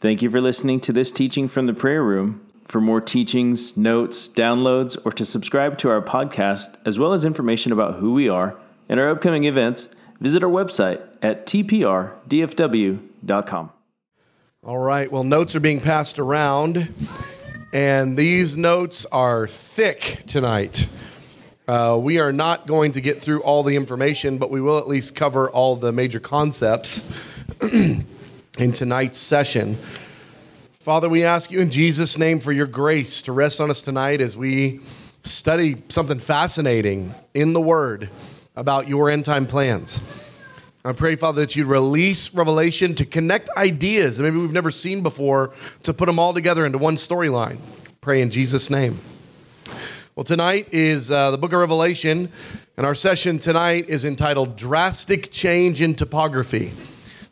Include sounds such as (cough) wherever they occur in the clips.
Thank you for listening to this teaching from the prayer room. For more teachings, notes, downloads, or to subscribe to our podcast, as well as information about who we are and our upcoming events, visit our website at tprdfw.com. All right, well, notes are being passed around, and these notes are thick tonight. Uh, we are not going to get through all the information, but we will at least cover all the major concepts (clears throat) in tonight's session. Father, we ask you in Jesus' name for your grace to rest on us tonight as we study something fascinating in the Word about your end time plans. I pray, Father, that you'd release revelation to connect ideas that maybe we've never seen before to put them all together into one storyline. Pray in Jesus' name. Well, tonight is uh, the book of Revelation, and our session tonight is entitled Drastic Change in Topography.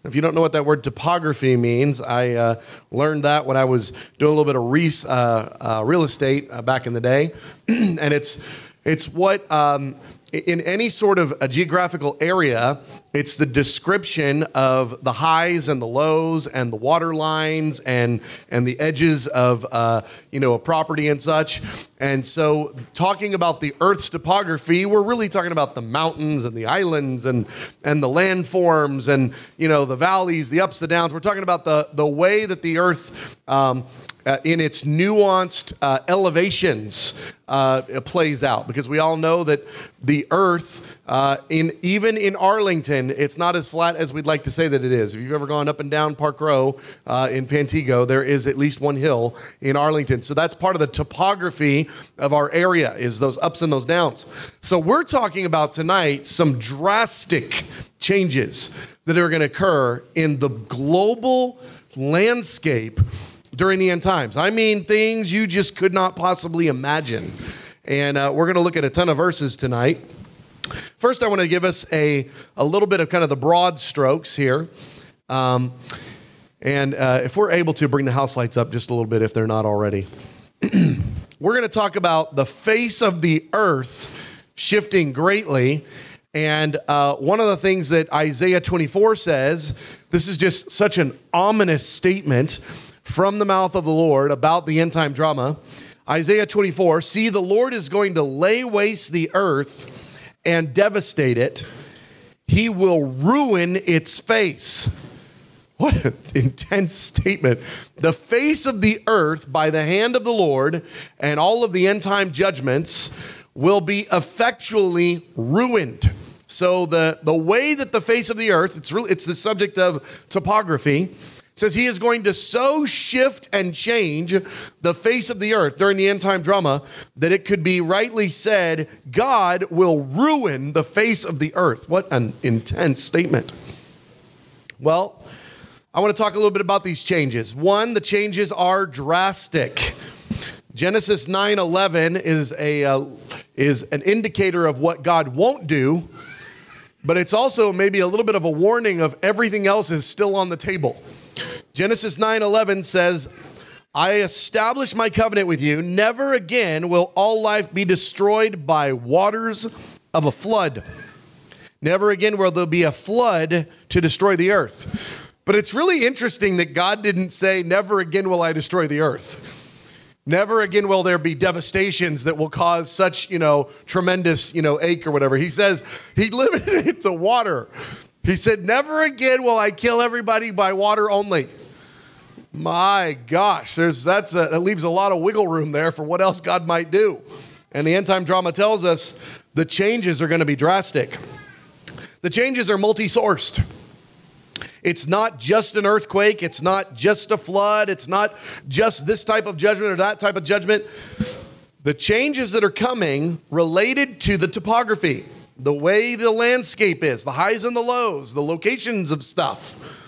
If you don't know what that word topography means, I uh, learned that when I was doing a little bit of re- uh, uh, real estate uh, back in the day, (clears throat) and it's it's what um, in any sort of a geographical area, it's the description of the highs and the lows and the water lines and and the edges of uh, you know a property and such. And so, talking about the Earth's topography, we're really talking about the mountains and the islands and and the landforms and you know the valleys, the ups, the downs. We're talking about the the way that the Earth um, uh, in its nuanced uh, elevations uh, plays out because we all know that the earth uh, in even in arlington it's not as flat as we'd like to say that it is if you've ever gone up and down park row uh, in pantego there is at least one hill in arlington so that's part of the topography of our area is those ups and those downs so we're talking about tonight some drastic changes that are going to occur in the global landscape during the end times. I mean, things you just could not possibly imagine. And uh, we're going to look at a ton of verses tonight. First, I want to give us a, a little bit of kind of the broad strokes here. Um, and uh, if we're able to bring the house lights up just a little bit, if they're not already, (clears throat) we're going to talk about the face of the earth shifting greatly. And uh, one of the things that Isaiah 24 says, this is just such an ominous statement from the mouth of the Lord about the end time drama. Isaiah 24 See, the Lord is going to lay waste the earth and devastate it, He will ruin its face. What an (laughs) intense statement. The face of the earth by the hand of the Lord and all of the end time judgments will be effectually ruined. So the, the way that the face of the earth, it's really it's the subject of topography says he is going to so shift and change the face of the earth during the end time drama that it could be rightly said God will ruin the face of the earth. What an intense statement. Well, I want to talk a little bit about these changes. One, the changes are drastic. Genesis 9:11 is a uh, is an indicator of what God won't do, but it's also maybe a little bit of a warning of everything else is still on the table. Genesis 9:11 says, I establish my covenant with you. Never again will all life be destroyed by waters of a flood. Never again will there be a flood to destroy the earth. But it's really interesting that God didn't say, Never again will I destroy the earth. Never again will there be devastations that will cause such, you know, tremendous, you know, ache or whatever. He says he (laughs) limited it to water. He said, Never again will I kill everybody by water only. My gosh, there's, that's a, that leaves a lot of wiggle room there for what else God might do. And the end time drama tells us the changes are going to be drastic. The changes are multi sourced. It's not just an earthquake, it's not just a flood, it's not just this type of judgment or that type of judgment. The changes that are coming related to the topography the way the landscape is, the highs and the lows, the locations of stuff.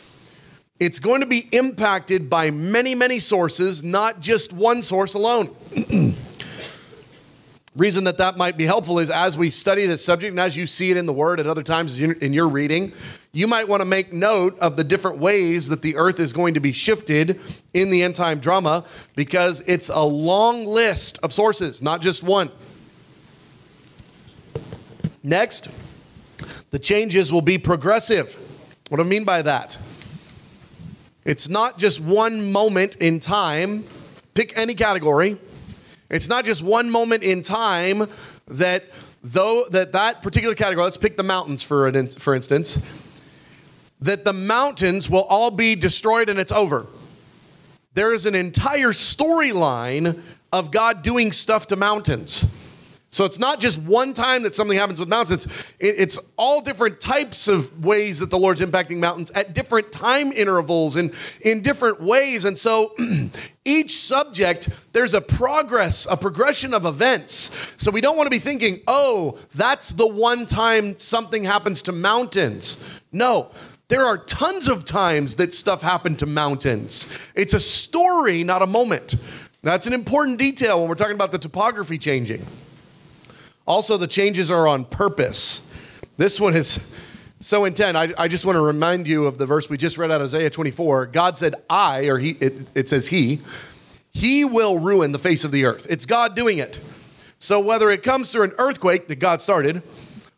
It's going to be impacted by many, many sources, not just one source alone. (clears throat) Reason that that might be helpful is as we study this subject and as you see it in the Word at other times in your reading, you might want to make note of the different ways that the earth is going to be shifted in the end time drama because it's a long list of sources, not just one. Next, the changes will be progressive. What do I mean by that? It's not just one moment in time. Pick any category. It's not just one moment in time that though that that particular category. Let's pick the mountains for an, for instance. That the mountains will all be destroyed and it's over. There is an entire storyline of God doing stuff to mountains. So it's not just one time that something happens with mountains. It's all different types of ways that the Lord's impacting mountains at different time intervals and in different ways. And so (clears throat) each subject, there's a progress, a progression of events. So we don't want to be thinking, oh, that's the one time something happens to mountains. No, there are tons of times that stuff happened to mountains. It's a story, not a moment. That's an important detail when we're talking about the topography changing. Also, the changes are on purpose. This one is so intent. I, I, just want to remind you of the verse we just read out Isaiah 24. God said, I, or he, it, it says he, he will ruin the face of the earth. It's God doing it. So whether it comes through an earthquake that God started,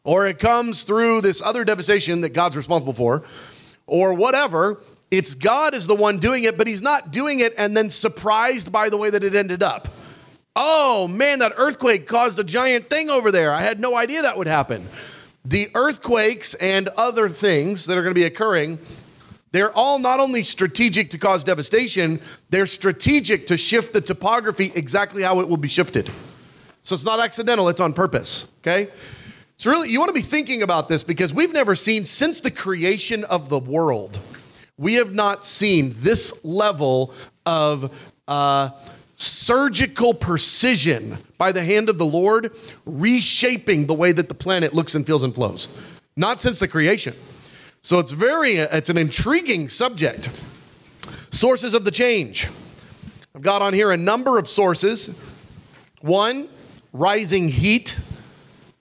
or it comes through this other devastation that God's responsible for, or whatever, it's God is the one doing it, but he's not doing it and then surprised by the way that it ended up. Oh man, that earthquake caused a giant thing over there. I had no idea that would happen. The earthquakes and other things that are going to be occurring, they're all not only strategic to cause devastation, they're strategic to shift the topography exactly how it will be shifted. So it's not accidental, it's on purpose, okay? So really, you want to be thinking about this because we've never seen, since the creation of the world, we have not seen this level of uh, surgical precision by the hand of the Lord, reshaping the way that the planet looks and feels and flows. Not since the creation. So it's very, it's an intriguing subject. Sources of the change. I've got on here a number of sources. One, rising heat.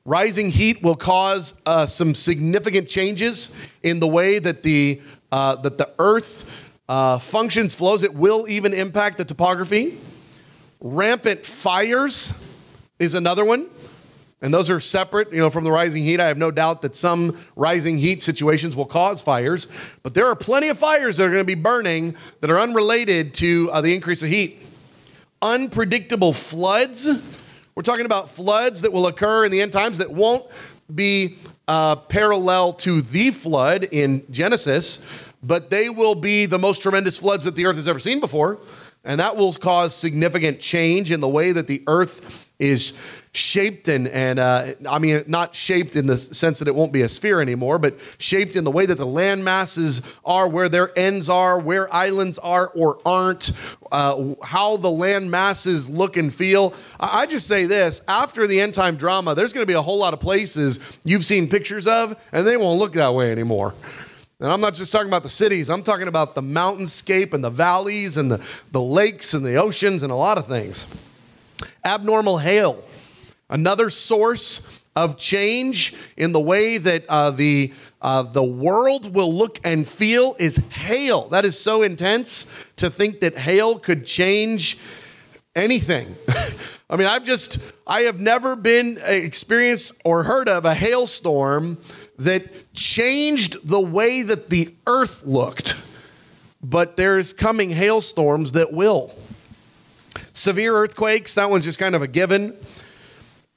Rising heat will cause uh, some significant changes in the way that the, uh, that the earth uh, functions, flows. It will even impact the topography. Rampant fires is another one. And those are separate, you know, from the rising heat. I have no doubt that some rising heat situations will cause fires, but there are plenty of fires that are going to be burning that are unrelated to uh, the increase of heat. Unpredictable floods. We're talking about floods that will occur in the end times that won't be uh, parallel to the flood in Genesis, but they will be the most tremendous floods that the earth has ever seen before. And that will cause significant change in the way that the earth is shaped and, and uh, I mean, not shaped in the sense that it won't be a sphere anymore, but shaped in the way that the land masses are, where their ends are, where islands are or aren't, uh, how the land masses look and feel. I, I just say this after the end time drama, there's going to be a whole lot of places you've seen pictures of, and they won't look that way anymore. And I'm not just talking about the cities, I'm talking about the mountainscape and the valleys and the, the lakes and the oceans and a lot of things. Abnormal hail, another source of change in the way that uh, the, uh, the world will look and feel is hail. That is so intense to think that hail could change anything. (laughs) I mean, I've just, I have never been experienced or heard of a hailstorm that changed the way that the earth looked. But there's coming hailstorms that will. Severe earthquakes, that one's just kind of a given.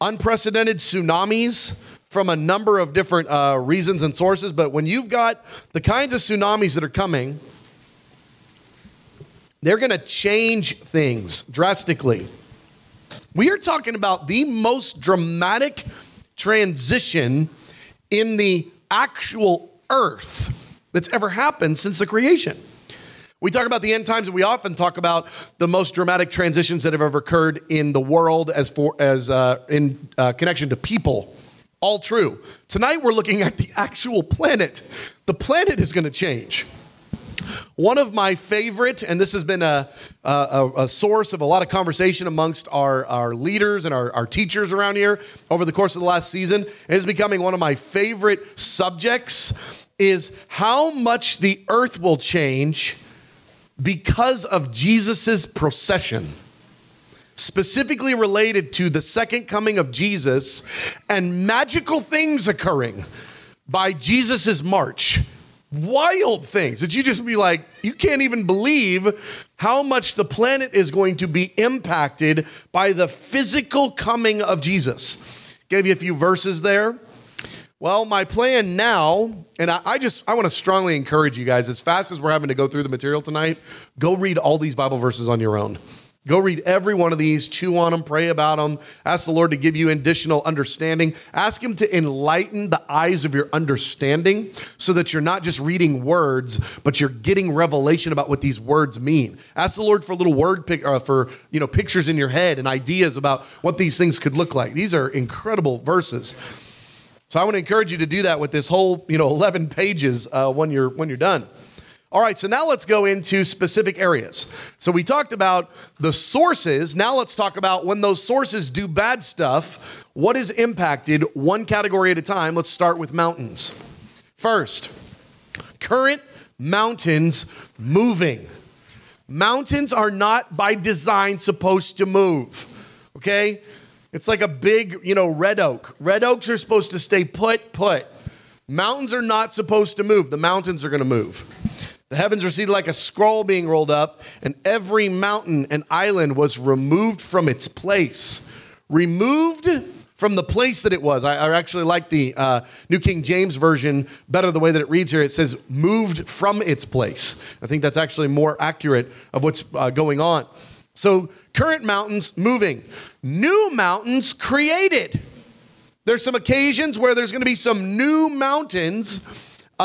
Unprecedented tsunamis from a number of different uh, reasons and sources. But when you've got the kinds of tsunamis that are coming, they're going to change things drastically. We are talking about the most dramatic transition in the actual earth that's ever happened since the creation. We talk about the end times, and we often talk about the most dramatic transitions that have ever occurred in the world as for as uh, in uh, connection to people. All true. Tonight we're looking at the actual planet. The planet is going to change. One of my favorite, and this has been a, a, a, source of a lot of conversation amongst our, our leaders and our, our teachers around here over the course of the last season, is becoming one of my favorite subjects, is how much the earth will change because of Jesus' procession specifically related to the second coming of Jesus and magical things occurring by Jesus' march wild things that you just be like, you can't even believe how much the planet is going to be impacted by the physical coming of Jesus. Gave you a few verses there. Well, my plan now, and I, I just I want to strongly encourage you guys, as fast as we're having to go through the material tonight, go read all these Bible verses on your own. Go read every one of these, chew on them, pray about them. Ask the Lord to give you additional understanding. Ask Him to enlighten the eyes of your understanding so that you're not just reading words, but you're getting revelation about what these words mean. Ask the Lord for a little word pic- uh, for you know pictures in your head and ideas about what these things could look like. These are incredible verses. So I want to encourage you to do that with this whole you know 11 pages uh, when you're when you're done. All right, so now let's go into specific areas. So we talked about the sources. Now let's talk about when those sources do bad stuff, what is impacted one category at a time. Let's start with mountains. First, current mountains moving. Mountains are not by design supposed to move, okay? It's like a big, you know, red oak. Red oaks are supposed to stay put, put. Mountains are not supposed to move. The mountains are going to move. The heavens receded like a scroll being rolled up, and every mountain and island was removed from its place. Removed from the place that it was. I, I actually like the uh, New King James Version better the way that it reads here. It says moved from its place. I think that's actually more accurate of what's uh, going on. So, current mountains moving, new mountains created. There's some occasions where there's going to be some new mountains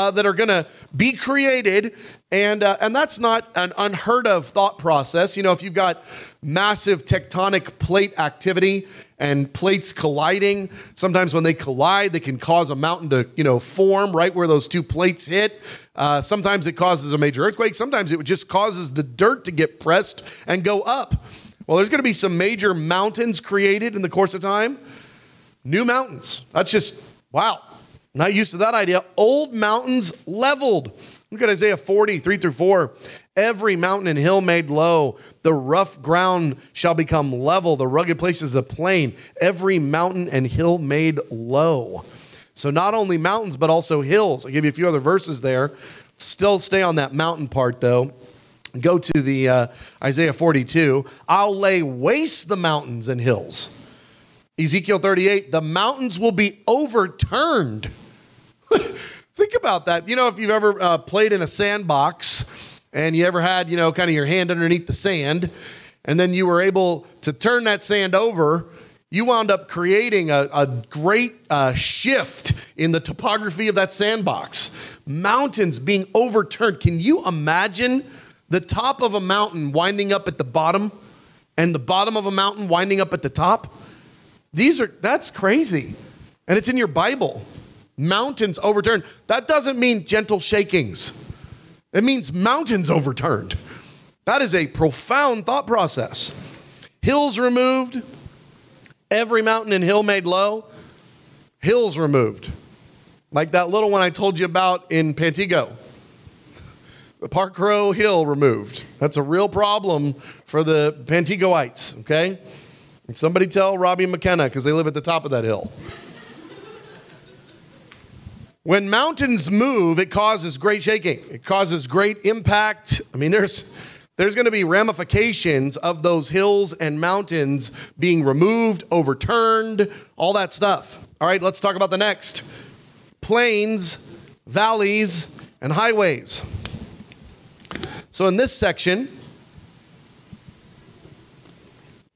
uh, that are going to be created. And, uh, and that's not an unheard of thought process. You know, if you've got massive tectonic plate activity and plates colliding, sometimes when they collide, they can cause a mountain to, you know, form right where those two plates hit. Uh, sometimes it causes a major earthquake. Sometimes it just causes the dirt to get pressed and go up. Well, there's going to be some major mountains created in the course of time. New mountains. That's just, wow. Not used to that idea. Old mountains leveled. Look at Isaiah 40, 3 through 4. Every mountain and hill made low. The rough ground shall become level. The rugged places a plain. Every mountain and hill made low. So not only mountains, but also hills. I'll give you a few other verses there. Still stay on that mountain part, though. Go to the uh, Isaiah 42. I'll lay waste the mountains and hills. Ezekiel 38, the mountains will be overturned. (laughs) Think about that. You know, if you've ever uh, played in a sandbox and you ever had, you know, kind of your hand underneath the sand, and then you were able to turn that sand over, you wound up creating a, a great uh, shift in the topography of that sandbox. Mountains being overturned. Can you imagine the top of a mountain winding up at the bottom and the bottom of a mountain winding up at the top? These are, that's crazy. And it's in your Bible mountains overturned. That doesn't mean gentle shakings, it means mountains overturned. That is a profound thought process. Hills removed, every mountain and hill made low, hills removed. Like that little one I told you about in Pantego. The Park Row Hill removed. That's a real problem for the Pantegoites, okay? And somebody tell Robbie McKenna because they live at the top of that hill. When mountains move, it causes great shaking. It causes great impact. I mean, there's there's going to be ramifications of those hills and mountains being removed, overturned, all that stuff. All right, let's talk about the next. Plains, valleys, and highways. So in this section,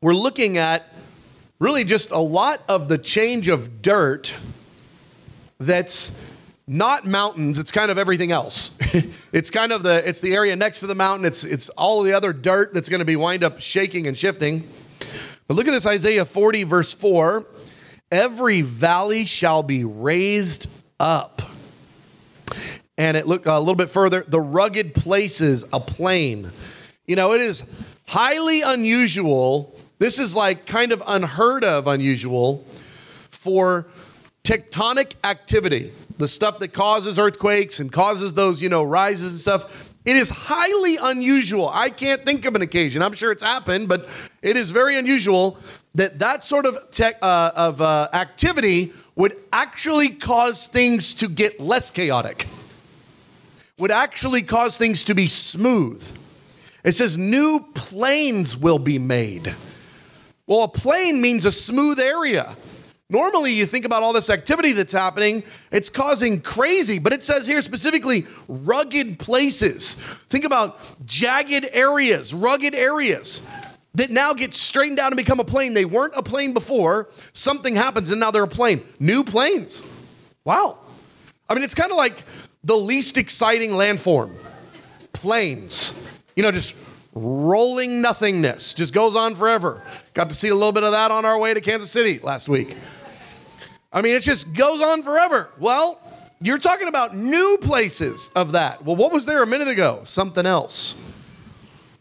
we're looking at really just a lot of the change of dirt that's not mountains it's kind of everything else. (laughs) It's kind of the it's the area next to the mountain it's it's all the other dirt that's going to be wind up shaking and shifting. But look at this isaiah 40 verse 4 every valley shall be raised up. And it look a little bit further the rugged places a plain. You know it is highly unusual this is like kind of unheard of unusual for tectonic activity the stuff that causes earthquakes and causes those, you know, rises and stuff, it is highly unusual. I can't think of an occasion. I'm sure it's happened, but it is very unusual that that sort of tech, uh, of uh, activity would actually cause things to get less chaotic. would actually cause things to be smooth. It says new plains will be made. Well, a plain means a smooth area. Normally, you think about all this activity that's happening, it's causing crazy, but it says here specifically rugged places. Think about jagged areas, rugged areas that now get straightened out and become a plain. They weren't a plain before, something happens and now they're a plain. New plains. Wow. I mean, it's kind of like the least exciting landform plains. You know, just rolling nothingness, just goes on forever. Got to see a little bit of that on our way to Kansas City last week. I mean, it just goes on forever. Well, you're talking about new places of that. Well, what was there a minute ago? Something else.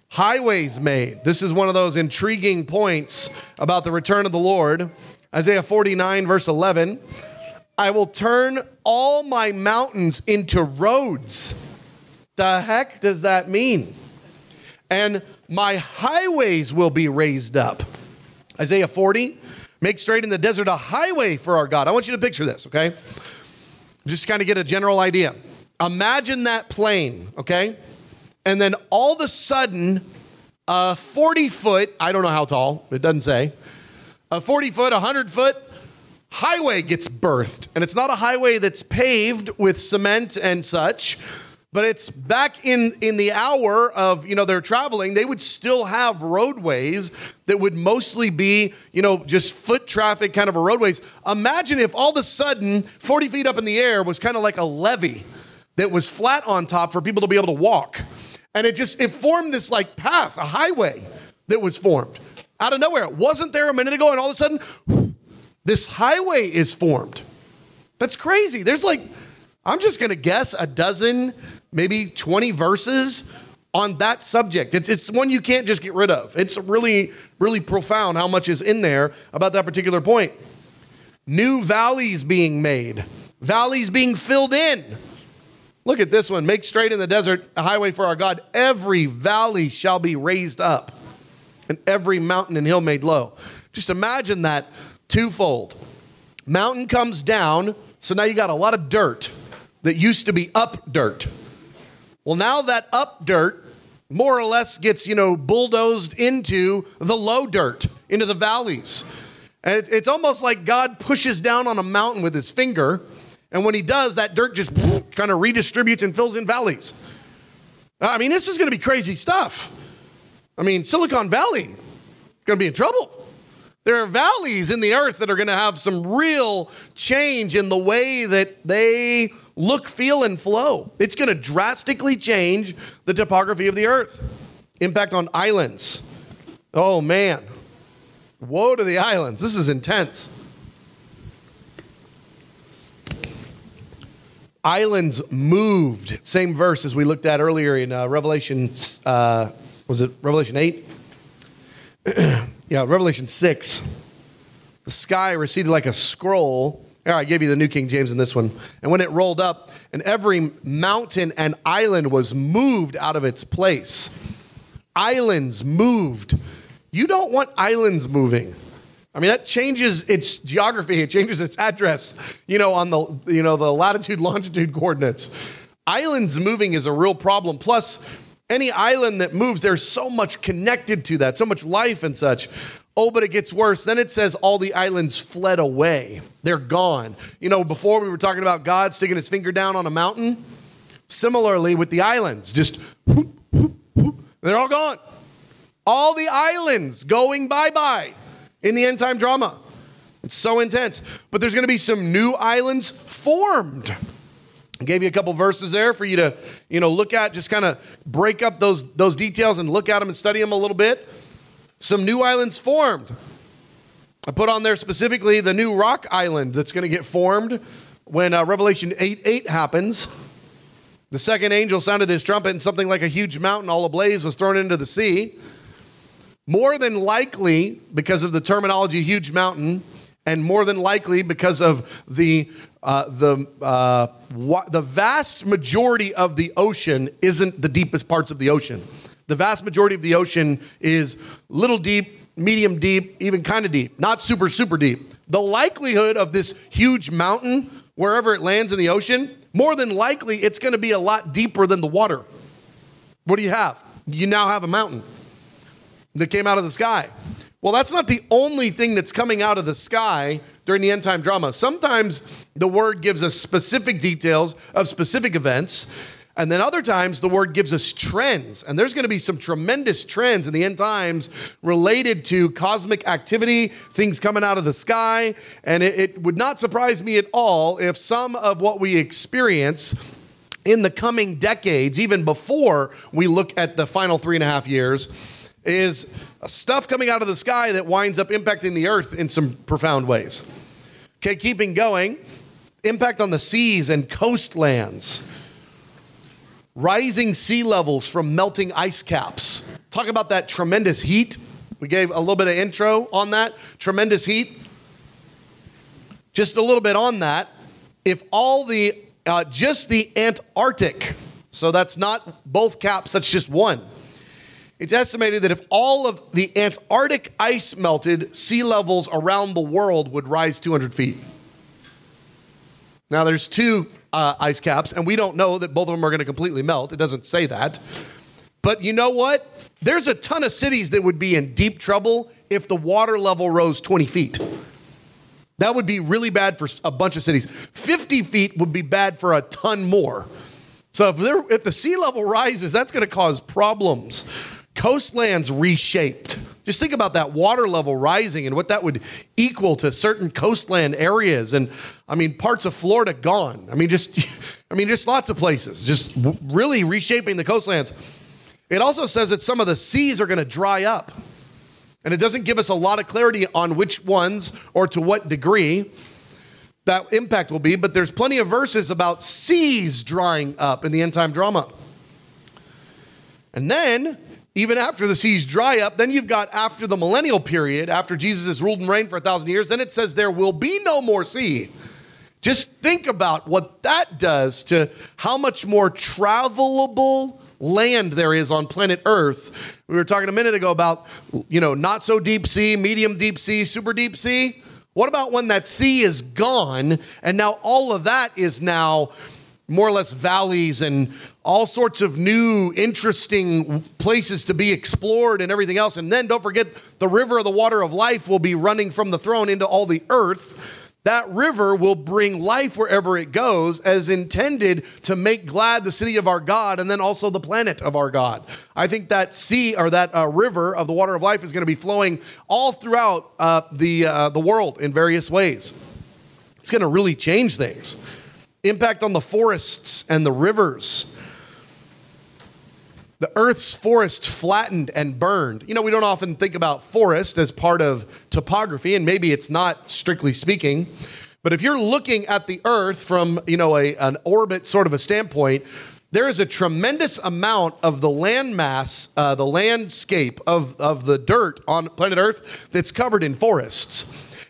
Highways made. This is one of those intriguing points about the return of the Lord. Isaiah 49, verse 11. I will turn all my mountains into roads. The heck does that mean? And my highways will be raised up. Isaiah 40, Make straight in the desert a highway for our God. I want you to picture this, okay? Just kind of get a general idea. Imagine that plain, okay? And then all of a sudden, a 40 foot, I don't know how tall, it doesn't say, a 40 foot, 100 foot highway gets birthed. And it's not a highway that's paved with cement and such but it's back in, in the hour of, you know, they're traveling, they would still have roadways that would mostly be, you know, just foot traffic kind of a roadways. Imagine if all of a sudden 40 feet up in the air was kind of like a levee that was flat on top for people to be able to walk. And it just, it formed this like path, a highway that was formed out of nowhere. It wasn't there a minute ago and all of a sudden this highway is formed. That's crazy. There's like, I'm just to guess a dozen maybe 20 verses on that subject. It's, it's one you can't just get rid of. It's really, really profound how much is in there about that particular point. New valleys being made, valleys being filled in. Look at this one. Make straight in the desert a highway for our God. Every valley shall be raised up, and every mountain and hill made low. Just imagine that twofold. Mountain comes down, so now you got a lot of dirt that used to be up dirt. Well, now that up dirt more or less gets, you know, bulldozed into the low dirt, into the valleys. And it's almost like God pushes down on a mountain with his finger. And when he does, that dirt just kind of redistributes and fills in valleys. I mean, this is going to be crazy stuff. I mean, Silicon Valley is going to be in trouble. There are valleys in the earth that are going to have some real change in the way that they look, feel, and flow. It's going to drastically change the topography of the earth. Impact on islands. Oh, man. Woe to the islands. This is intense. Islands moved. Same verse as we looked at earlier in uh, Revelation. Uh, was it Revelation 8? (clears throat) yeah, Revelation 6. The sky receded like a scroll. Here, I gave you the New King James in this one. And when it rolled up, and every mountain and island was moved out of its place. Islands moved. You don't want islands moving. I mean, that changes its geography. It changes its address, you know, on the, you know, the latitude, longitude coordinates. Islands moving is a real problem. Plus, any island that moves, there's so much connected to that, so much life and such. Oh, but it gets worse. Then it says all the islands fled away. They're gone. You know, before we were talking about God sticking his finger down on a mountain. Similarly, with the islands, just whoop, whoop, whoop, they're all gone. All the islands going bye bye in the end time drama. It's so intense. But there's going to be some new islands formed. I gave you a couple verses there for you to, you know, look at, just kind of break up those, those details and look at them and study them a little bit. Some new islands formed. I put on there specifically the new rock island that's going to get formed when uh, Revelation 8 8 happens. The second angel sounded his trumpet, and something like a huge mountain all ablaze was thrown into the sea. More than likely, because of the terminology huge mountain, and more than likely because of the uh, the uh, wa- the vast majority of the ocean isn't the deepest parts of the ocean. The vast majority of the ocean is little deep, medium deep, even kind of deep, not super super deep. The likelihood of this huge mountain wherever it lands in the ocean, more than likely it's going to be a lot deeper than the water. What do you have? You now have a mountain that came out of the sky. Well, that's not the only thing that's coming out of the sky during the end time drama. Sometimes the word gives us specific details of specific events, and then other times the word gives us trends. And there's going to be some tremendous trends in the end times related to cosmic activity, things coming out of the sky. And it, it would not surprise me at all if some of what we experience in the coming decades, even before we look at the final three and a half years, is stuff coming out of the sky that winds up impacting the earth in some profound ways. Okay, keeping going, impact on the seas and coastlands, rising sea levels from melting ice caps. Talk about that tremendous heat. We gave a little bit of intro on that. Tremendous heat. Just a little bit on that. If all the, uh, just the Antarctic, so that's not both caps, that's just one it's estimated that if all of the Antarctic ice melted, sea levels around the world would rise 200 feet. Now, there's two uh, ice caps, and we don't know that both of them are going to completely melt. It doesn't say that. But you know what? There's a ton of cities that would be in deep trouble if the water level rose 20 feet. That would be really bad for a bunch of cities. 50 feet would be bad for a ton more. So if, if the sea level rises, that's going to cause problems coastlands reshaped. Just think about that water level rising and what that would equal to certain coastland areas. And I mean, parts of Florida gone. I mean, just, (laughs) I mean, just lots of places, just really reshaping the coastlands. It also says that some of the seas are going to dry up. And it doesn't give us a lot of clarity on which ones or to what degree that impact will be, but there's plenty of verses about seas drying up in the end time drama. And then even after the seas dry up, then you've got after the millennial period, after Jesus has ruled and reigned for a thousand years, then it says there will be no more sea. Just think about what that does to how much more travelable land there is on planet Earth. We were talking a minute ago about, you know, not so deep sea, medium deep sea, super deep sea. What about when that sea is gone and now all of that is now more or less valleys and all sorts of new, interesting places to be explored and everything else. And then don't forget, the river of the water of life will be running from the throne into all the earth. That river will bring life wherever it goes, as intended to make glad the city of our God and then also the planet of our God. I think that sea or that uh, river of the water of life is going to be flowing all throughout uh, the, uh, the world in various ways. It's going to really change things impact on the forests and the rivers. The earth's forest flattened and burned. You know, we don't often think about forest as part of topography, and maybe it's not strictly speaking. But if you're looking at the earth from, you know, a, an orbit sort of a standpoint, there is a tremendous amount of the landmass, uh, the landscape of, of the dirt on planet Earth that's covered in forests.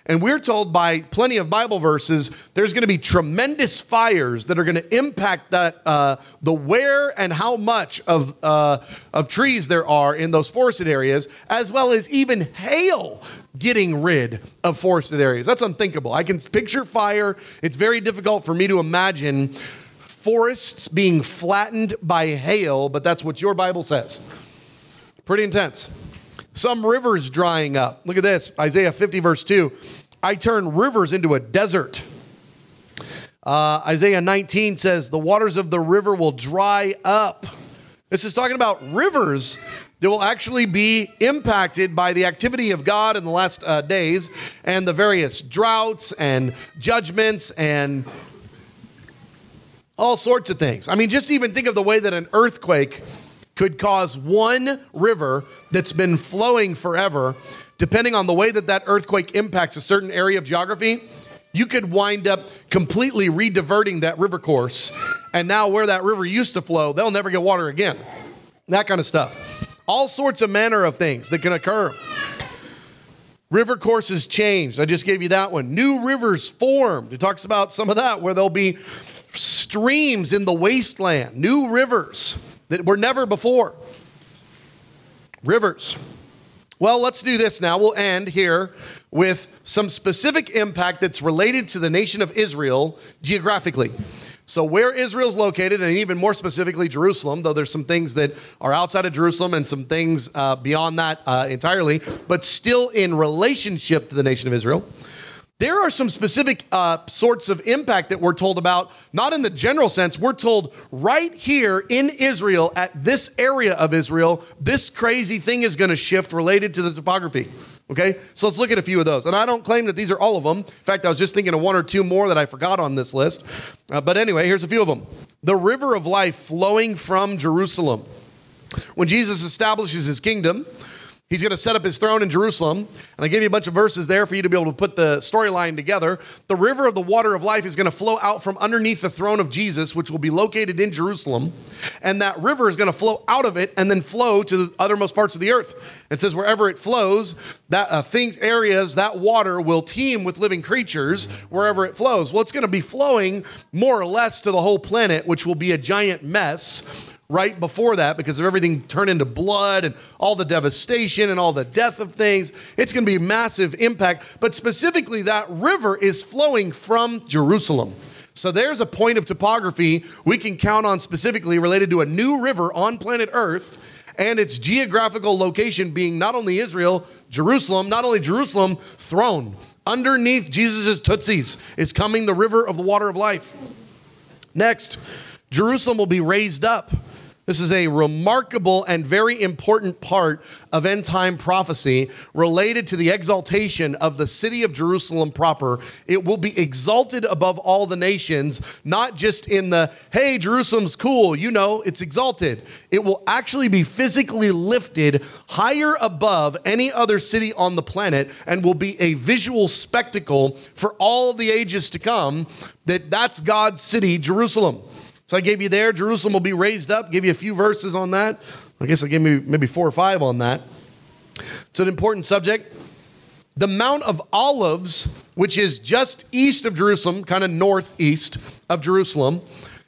And we're told by plenty of Bible verses there's going to be tremendous fires that are going to impact that uh, the where and how much of uh, of trees there are in those forested areas, as well as even hail getting rid of forested areas. That's unthinkable. I can picture fire. It's very difficult for me to imagine forests being flattened by hail, but that's what your Bible says. Pretty intense. Some rivers drying up. Look at this Isaiah 50, verse 2. I turn rivers into a desert. Uh, Isaiah 19 says, The waters of the river will dry up. This is talking about rivers that will actually be impacted by the activity of God in the last uh, days and the various droughts and judgments and all sorts of things. I mean, just even think of the way that an earthquake could cause one river that's been flowing forever, depending on the way that that earthquake impacts a certain area of geography, you could wind up completely rediverting that river course. And now, where that river used to flow, they'll never get water again. That kind of stuff. All sorts of manner of things that can occur. River courses changed. I just gave you that one. New rivers formed. It talks about some of that, where there'll be streams in the wasteland, new rivers that were never before. Rivers. Well, let's do this now. We'll end here with some specific impact that's related to the nation of Israel geographically. So, where Israel's located, and even more specifically Jerusalem, though there's some things that are outside of Jerusalem and some things uh, beyond that uh, entirely, but still in relationship to the nation of Israel. There are some specific uh, sorts of impact that we're told about, not in the general sense. We're told right here in Israel, at this area of Israel, this crazy thing is going to shift related to the topography. Okay, so let's look at a few of those. And I don't claim that these are all of them. In fact, I was just thinking of one or two more that I forgot on this list. Uh, but anyway, here's a few of them. The river of life flowing from Jerusalem. When Jesus establishes his kingdom, He's going to set up his throne in Jerusalem. And I gave you a bunch of verses there for you to be able to put the storyline together. The river of the water of life is going to flow out from underneath the throne of Jesus, which will be located in Jerusalem. And that river is going to flow out of it and then flow to the othermost parts of the earth. It says wherever it flows, that uh, things, areas, that water will teem with living creatures wherever it flows. Well, it's going to be flowing more or less to the whole planet, which will be a giant mess right before that because of everything turned into blood and all the devastation and all the death of things. It's going to be massive impact. But specifically, that river is flowing from Jerusalem. So there's a point of topography we can count on specifically related to a new river on planet Earth and its geographical location being not only Israel, Jerusalem, not only Jerusalem, throne. Underneath Jesus' Tootsies is coming the river of the water of life. Next, Jerusalem will be raised up. This is a remarkable and very important part of end time prophecy related to the exaltation of the city of Jerusalem proper. It will be exalted above all the nations, not just in the, hey, Jerusalem's cool, you know, it's exalted. It will actually be physically lifted higher above any other city on the planet and will be a visual spectacle for all the ages to come that that's God's city, Jerusalem. So I gave you there. Jerusalem will be raised up. Give you a few verses on that. I guess I gave me maybe four or five on that. It's an important subject. The Mount of Olives, which is just east of Jerusalem, kind of northeast of Jerusalem,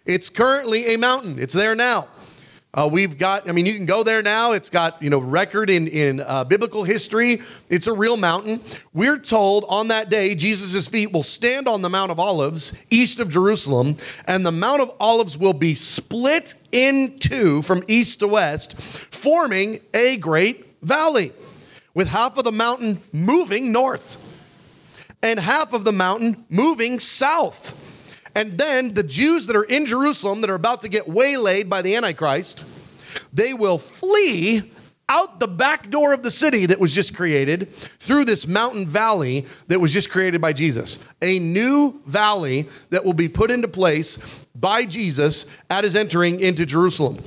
it's currently a mountain. It's there now. Uh, we've got, I mean, you can go there now. It's got, you know, record in, in uh, biblical history. It's a real mountain. We're told on that day, Jesus' feet will stand on the Mount of Olives east of Jerusalem, and the Mount of Olives will be split in two from east to west, forming a great valley, with half of the mountain moving north and half of the mountain moving south. And then the Jews that are in Jerusalem that are about to get waylaid by the Antichrist, they will flee out the back door of the city that was just created through this mountain valley that was just created by Jesus. A new valley that will be put into place by Jesus at his entering into Jerusalem.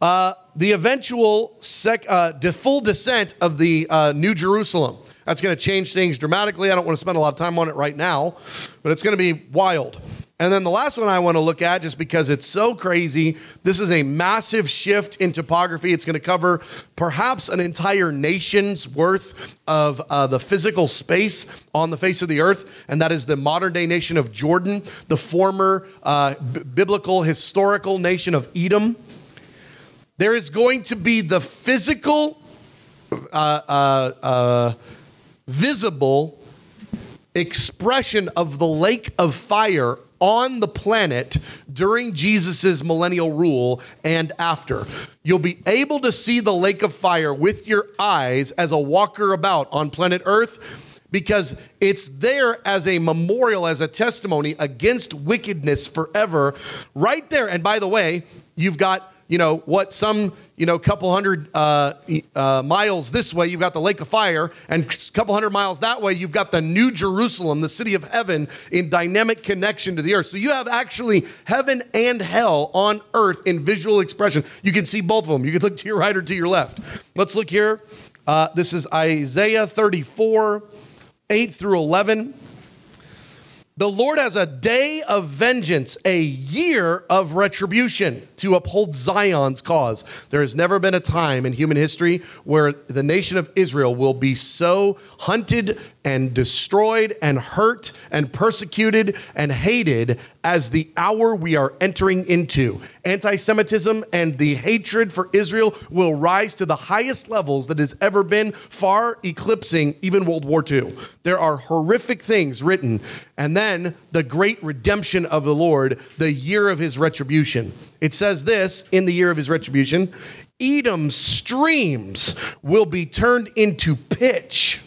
Uh, the eventual sec, uh, full descent of the uh, New Jerusalem that's going to change things dramatically. I don't want to spend a lot of time on it right now, but it's going to be wild. And then the last one I want to look at, just because it's so crazy, this is a massive shift in topography. It's going to cover perhaps an entire nation's worth of uh, the physical space on the face of the earth, and that is the modern day nation of Jordan, the former uh, b- biblical historical nation of Edom. There is going to be the physical. Uh, uh, uh visible expression of the lake of fire on the planet during Jesus' millennial rule and after. You'll be able to see the lake of fire with your eyes as a walker about on planet Earth because it's there as a memorial, as a testimony against wickedness forever, right there. And by the way, you've got you know, what some, you know, a couple hundred uh, uh, miles this way, you've got the lake of fire, and a couple hundred miles that way, you've got the new Jerusalem, the city of heaven, in dynamic connection to the earth. So you have actually heaven and hell on earth in visual expression. You can see both of them. You can look to your right or to your left. Let's look here. Uh, this is Isaiah 34, 8 through 11. The Lord has a day of vengeance, a year of retribution to uphold Zion's cause. There has never been a time in human history where the nation of Israel will be so hunted and destroyed and hurt and persecuted and hated as the hour we are entering into. Anti Semitism and the hatred for Israel will rise to the highest levels that has ever been, far eclipsing even World War II. There are horrific things written. And then the great redemption of the Lord, the year of his retribution. It says this in the year of his retribution Edom's streams will be turned into pitch,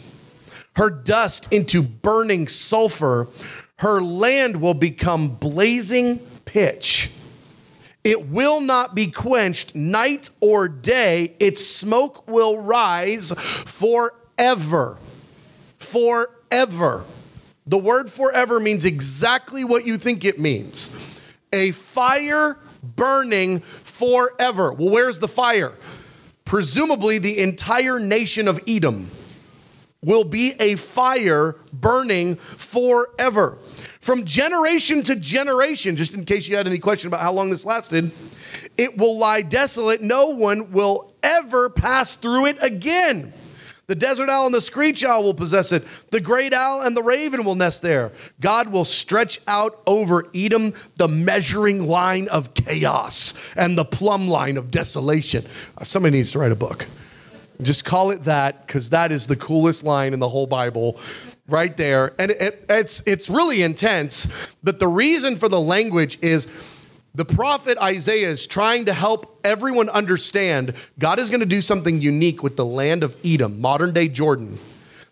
her dust into burning sulfur. Her land will become blazing pitch. It will not be quenched night or day. Its smoke will rise forever. Forever. The word forever means exactly what you think it means a fire burning forever. Well, where's the fire? Presumably, the entire nation of Edom will be a fire burning forever. From generation to generation, just in case you had any question about how long this lasted, it will lie desolate. No one will ever pass through it again. The desert owl and the screech owl will possess it. The great owl and the raven will nest there. God will stretch out over Edom the measuring line of chaos and the plumb line of desolation. Uh, somebody needs to write a book. Just call it that because that is the coolest line in the whole Bible right there. And it, it's, it's really intense. But the reason for the language is the prophet Isaiah is trying to help everyone understand God is going to do something unique with the land of Edom, modern day Jordan,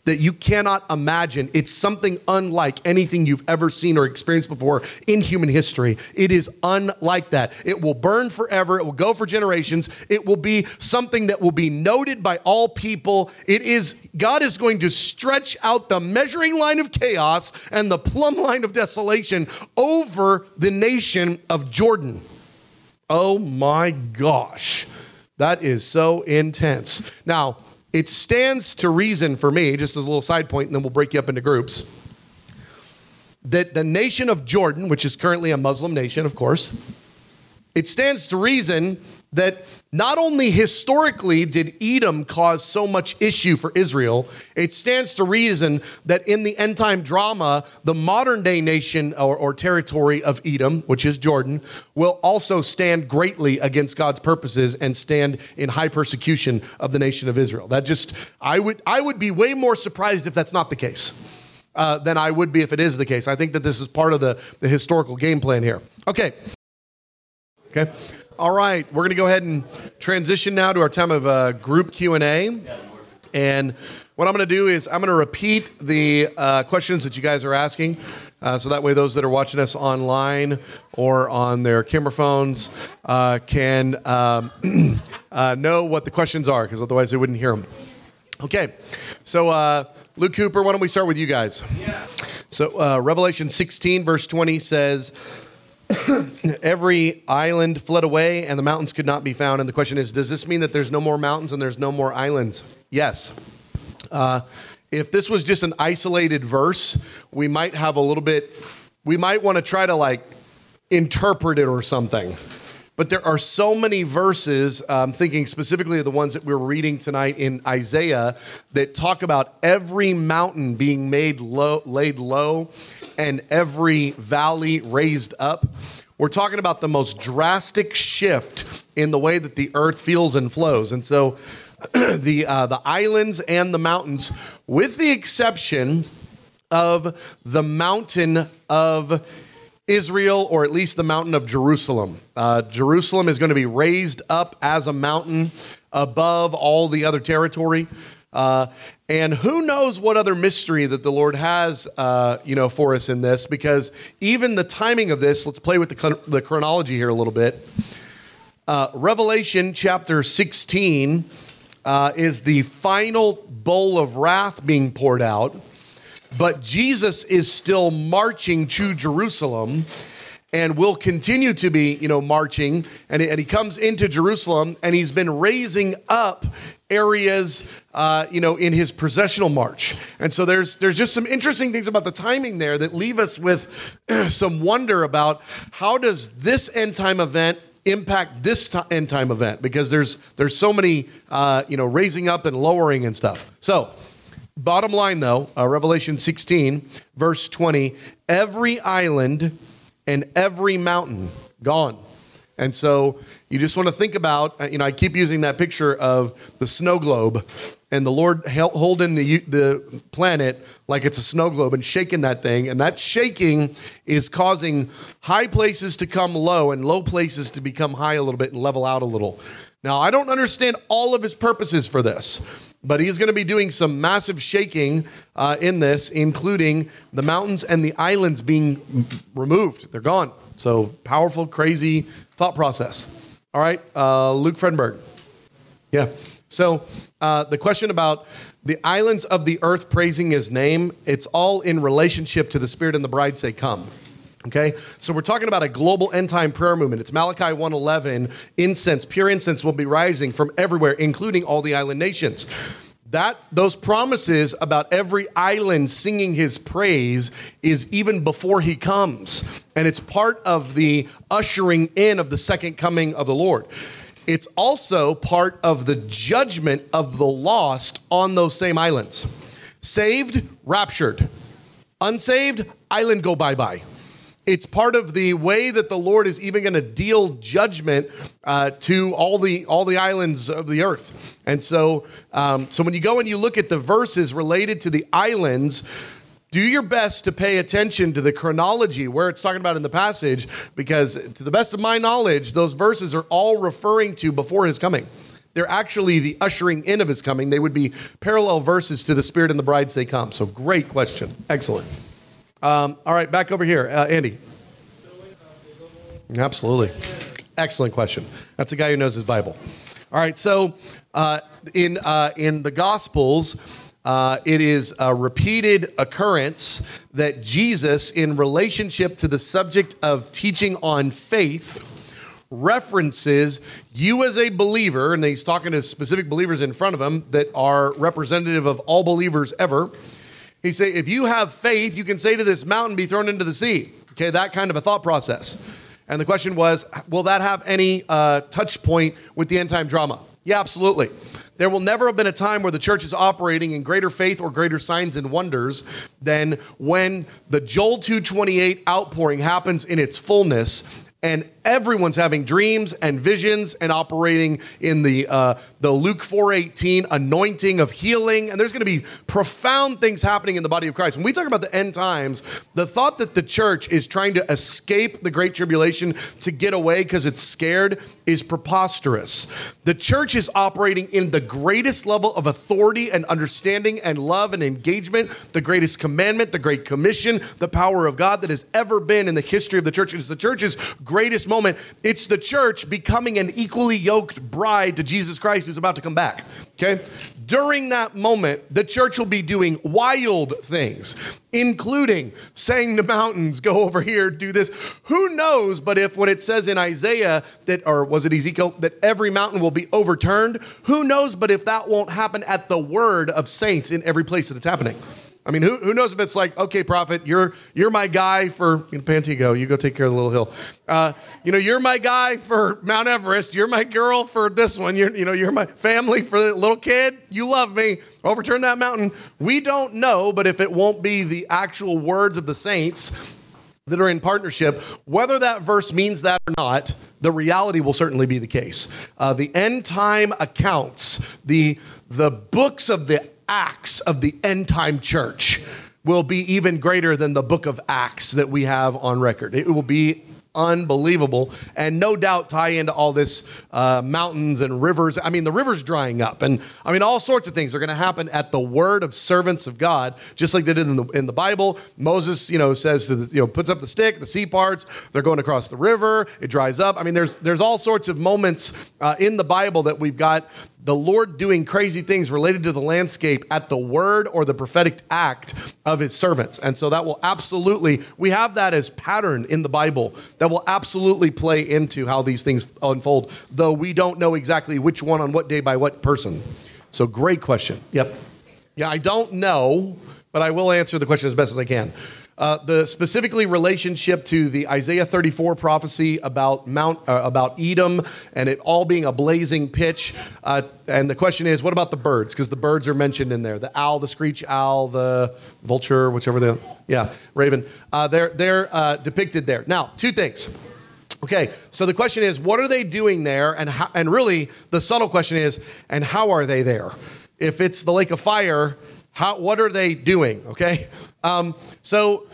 that you cannot imagine. It's something unlike anything you've ever seen or experienced before in human history. It is unlike that. It will burn forever, it will go for generations. It will be something that will be noted by all people. It is God is going to stretch out the measuring line of chaos and the plumb line of desolation over the nation of Jordan. Oh my gosh. That is so intense. Now, it stands to reason for me, just as a little side point, and then we'll break you up into groups, that the nation of Jordan, which is currently a Muslim nation, of course, it stands to reason that not only historically did Edom cause so much issue for Israel, it stands to reason that in the end time drama, the modern day nation or, or, territory of Edom, which is Jordan, will also stand greatly against God's purposes and stand in high persecution of the nation of Israel. That just, I would, I would be way more surprised if that's not the case. Uh, than I would be if it is the case. I think that this is part of the, the historical game plan here. Okay. Okay. All right, we're going to go ahead and transition now to our time of uh, group Q and A. And what I'm going to do is I'm going to repeat the uh, questions that you guys are asking, uh, so that way those that are watching us online or on their camera phones uh, can um, (clears throat) uh, know what the questions are, because otherwise they wouldn't hear them. Okay, so uh, Luke Cooper, why don't we start with you guys? Yeah. So Revelation 16 verse 20 says. (coughs) every island fled away and the mountains could not be found. And the question is, does this mean that there's no more mountains and there's no more islands? Yes. Uh, if this was just an isolated verse, we might have a little bit, we might want to try to like interpret it or something. But there are so many verses, um, thinking specifically of the ones that we're reading tonight in Isaiah, that talk about every mountain being made low, laid low and every valley raised up. We're talking about the most drastic shift in the way that the earth feels and flows. And so (clears throat) the, uh, the islands and the mountains, with the exception of the mountain of Israel, or at least the mountain of Jerusalem. Uh, Jerusalem is going to be raised up as a mountain above all the other territory. Uh, and who knows what other mystery that the Lord has, uh, you know, for us in this? Because even the timing of this, let's play with the, the chronology here a little bit. Uh, Revelation chapter 16 uh, is the final bowl of wrath being poured out. But Jesus is still marching to Jerusalem and will continue to be, you know, marching. And, and he comes into Jerusalem and he's been raising up areas, uh, you know, in his processional march. And so there's there's just some interesting things about the timing there that leave us with (clears throat) some wonder about how does this end time event impact this t- end time event because there's there's so many uh, you know raising up and lowering and stuff. So Bottom line, though, uh, Revelation 16, verse 20, every island and every mountain gone. And so you just want to think about, uh, you know, I keep using that picture of the snow globe and the Lord holding the, the planet like it's a snow globe and shaking that thing. And that shaking is causing high places to come low and low places to become high a little bit and level out a little. Now, I don't understand all of his purposes for this. But he's going to be doing some massive shaking uh, in this, including the mountains and the islands being removed. They're gone. So powerful, crazy thought process. All right, uh, Luke Frenberg. Yeah. So uh, the question about the islands of the earth praising his name, it's all in relationship to the Spirit and the bride say, Come. Okay, so we're talking about a global end time prayer movement. It's Malachi 111. Incense, pure incense, will be rising from everywhere, including all the island nations. That those promises about every island singing His praise is even before He comes, and it's part of the ushering in of the second coming of the Lord. It's also part of the judgment of the lost on those same islands. Saved, raptured. Unsaved, island go bye bye it's part of the way that the Lord is even going to deal judgment uh, to all the all the islands of the earth. And so, um, so when you go and you look at the verses related to the islands, do your best to pay attention to the chronology where it's talking about in the passage, because to the best of my knowledge, those verses are all referring to before His coming. They're actually the ushering in of His coming. They would be parallel verses to the Spirit and the bride say come. So, great question. Excellent. Um, all right, back over here. Uh, Andy. Absolutely. Excellent question. That's a guy who knows his Bible. All right, so uh, in, uh, in the Gospels, uh, it is a repeated occurrence that Jesus, in relationship to the subject of teaching on faith, references you as a believer, and he's talking to specific believers in front of him that are representative of all believers ever he say, if you have faith, you can say to this mountain, be thrown into the sea. Okay, that kind of a thought process. And the question was, will that have any uh, touch point with the end time drama? Yeah, absolutely. There will never have been a time where the church is operating in greater faith or greater signs and wonders than when the Joel 228 outpouring happens in its fullness and everyone's having dreams and visions and operating in the uh, the Luke 4:18 anointing of healing and there's going to be profound things happening in the body of Christ. When we talk about the end times, the thought that the church is trying to escape the great tribulation to get away because it's scared is preposterous. The church is operating in the greatest level of authority and understanding and love and engagement, the greatest commandment, the great commission, the power of God that has ever been in the history of the church. It's the church's greatest moment. It's the church becoming an equally yoked bride to Jesus Christ who's about to come back. Okay? During that moment, the church will be doing wild things, including saying to mountains, go over here, do this. Who knows, but if what it says in Isaiah that, or was it Ezekiel, that every mountain will be overturned, who knows, but if that won't happen at the word of saints in every place that it's happening. I mean, who, who knows if it's like, okay, prophet, you're you're my guy for you know, you go take care of the little hill. Uh, you know, you're my guy for Mount Everest. You're my girl for this one. You're you know, you're my family for the little kid. You love me. Overturn that mountain. We don't know, but if it won't be the actual words of the saints that are in partnership, whether that verse means that or not, the reality will certainly be the case. Uh, the end time accounts, the the books of the acts of the end time church will be even greater than the book of Acts that we have on record. It will be unbelievable and no doubt tie into all this uh, mountains and rivers. I mean the rivers drying up and i mean all sorts of things are going to happen at the word of servants of god just like they did in the, in the bible. Moses you know says to the, you know puts up the stick the sea parts they're going across the river it dries up. I mean there's there's all sorts of moments uh, in the bible that we've got the Lord doing crazy things related to the landscape at the word or the prophetic act of his servants. And so that will absolutely, we have that as pattern in the Bible that will absolutely play into how these things unfold, though we don't know exactly which one on what day by what person. So great question. Yep. Yeah, I don't know, but I will answer the question as best as I can. Uh, the specifically relationship to the Isaiah 34 prophecy about Mount uh, about Edom and it all being a blazing pitch. Uh, and the question is, what about the birds? Because the birds are mentioned in there: the owl, the screech owl, the vulture, whichever the yeah raven. Uh, they're they're uh, depicted there. Now, two things. Okay, so the question is, what are they doing there? And how, and really, the subtle question is, and how are they there? If it's the lake of fire, how, what are they doing? Okay, um, so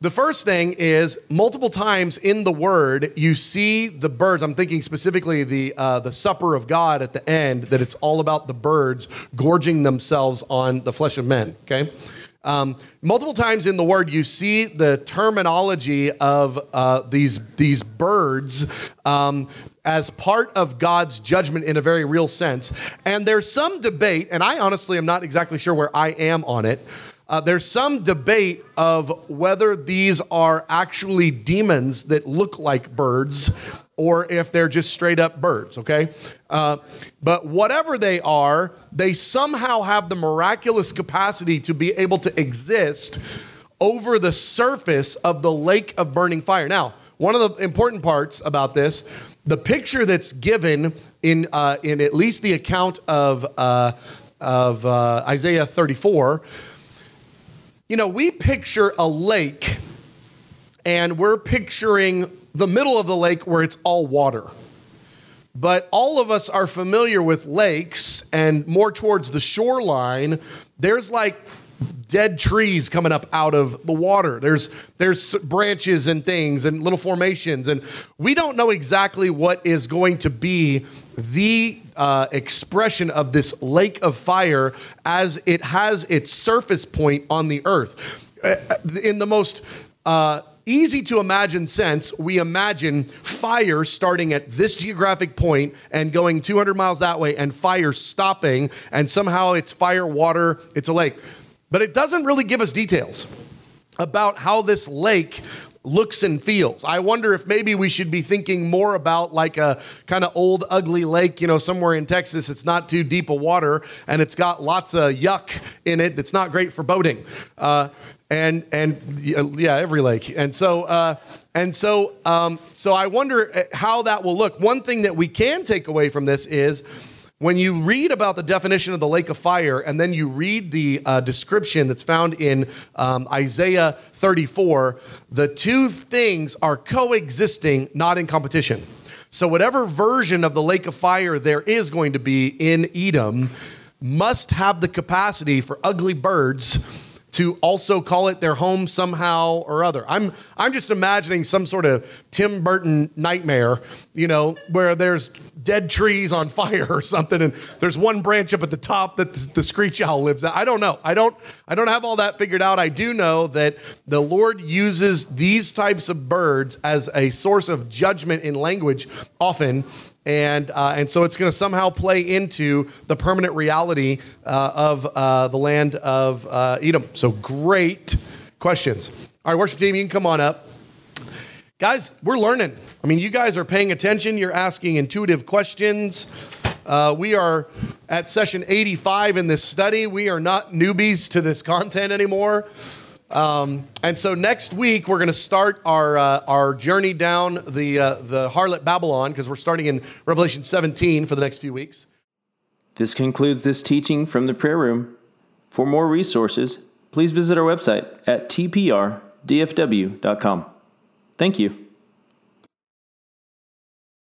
the first thing is multiple times in the word you see the birds. I'm thinking specifically the uh, the supper of God at the end that it's all about the birds gorging themselves on the flesh of men. Okay. Um, multiple times in the word, you see the terminology of uh, these these birds um, as part of God's judgment in a very real sense. And there's some debate, and I honestly am not exactly sure where I am on it. Uh, there's some debate of whether these are actually demons that look like birds or if they're just straight up birds, okay? Uh, but whatever they are, they somehow have the miraculous capacity to be able to exist over the surface of the lake of burning fire. Now, one of the important parts about this, the picture that's given in, uh, in at least the account of, uh, of uh, Isaiah 34, you know, we picture a lake and we're picturing the middle of the lake where it's all water. But all of us are familiar with lakes and more towards the shoreline, there's like dead trees coming up out of the water. There's there's branches and things and little formations and we don't know exactly what is going to be the uh, expression of this lake of fire as it has its surface point on the earth. Uh, in the most uh, easy to imagine sense, we imagine fire starting at this geographic point and going 200 miles that way, and fire stopping, and somehow it's fire, water, it's a lake. But it doesn't really give us details about how this lake looks and feels. I wonder if maybe we should be thinking more about like a kind of old ugly lake, you know, somewhere in Texas. It's not too deep of water and it's got lots of yuck in it. It's not great for boating. Uh, and and yeah, every lake. And so uh, and so um, so I wonder uh, how that will look. One thing that we can take away from this is when you read about the definition of the lake of fire and then you read the uh, description that's found in um, Isaiah 34, the two things are coexisting, not in competition. So, whatever version of the lake of fire there is going to be in Edom must have the capacity for ugly birds to also call it their home somehow or other. I'm I'm just imagining some sort of Tim Burton nightmare, you know, where there's dead trees on fire or something, and there's one branch up at the top that the, the screech owl lives at. I don't know. I don't I don't have all that figured out. I do know that the Lord uses these types of birds as a source of judgment in language often and uh, and so it's going to somehow play into the permanent reality uh, of uh, the land of uh, Edom. So great questions. All right, worship team, you can come on up, guys. We're learning. I mean, you guys are paying attention. You're asking intuitive questions. Uh, we are at session 85 in this study. We are not newbies to this content anymore. Um, and so next week we're going to start our uh, our journey down the uh, the harlot Babylon because we're starting in Revelation 17 for the next few weeks. This concludes this teaching from the prayer room. For more resources, please visit our website at tprdfw.com. Thank you.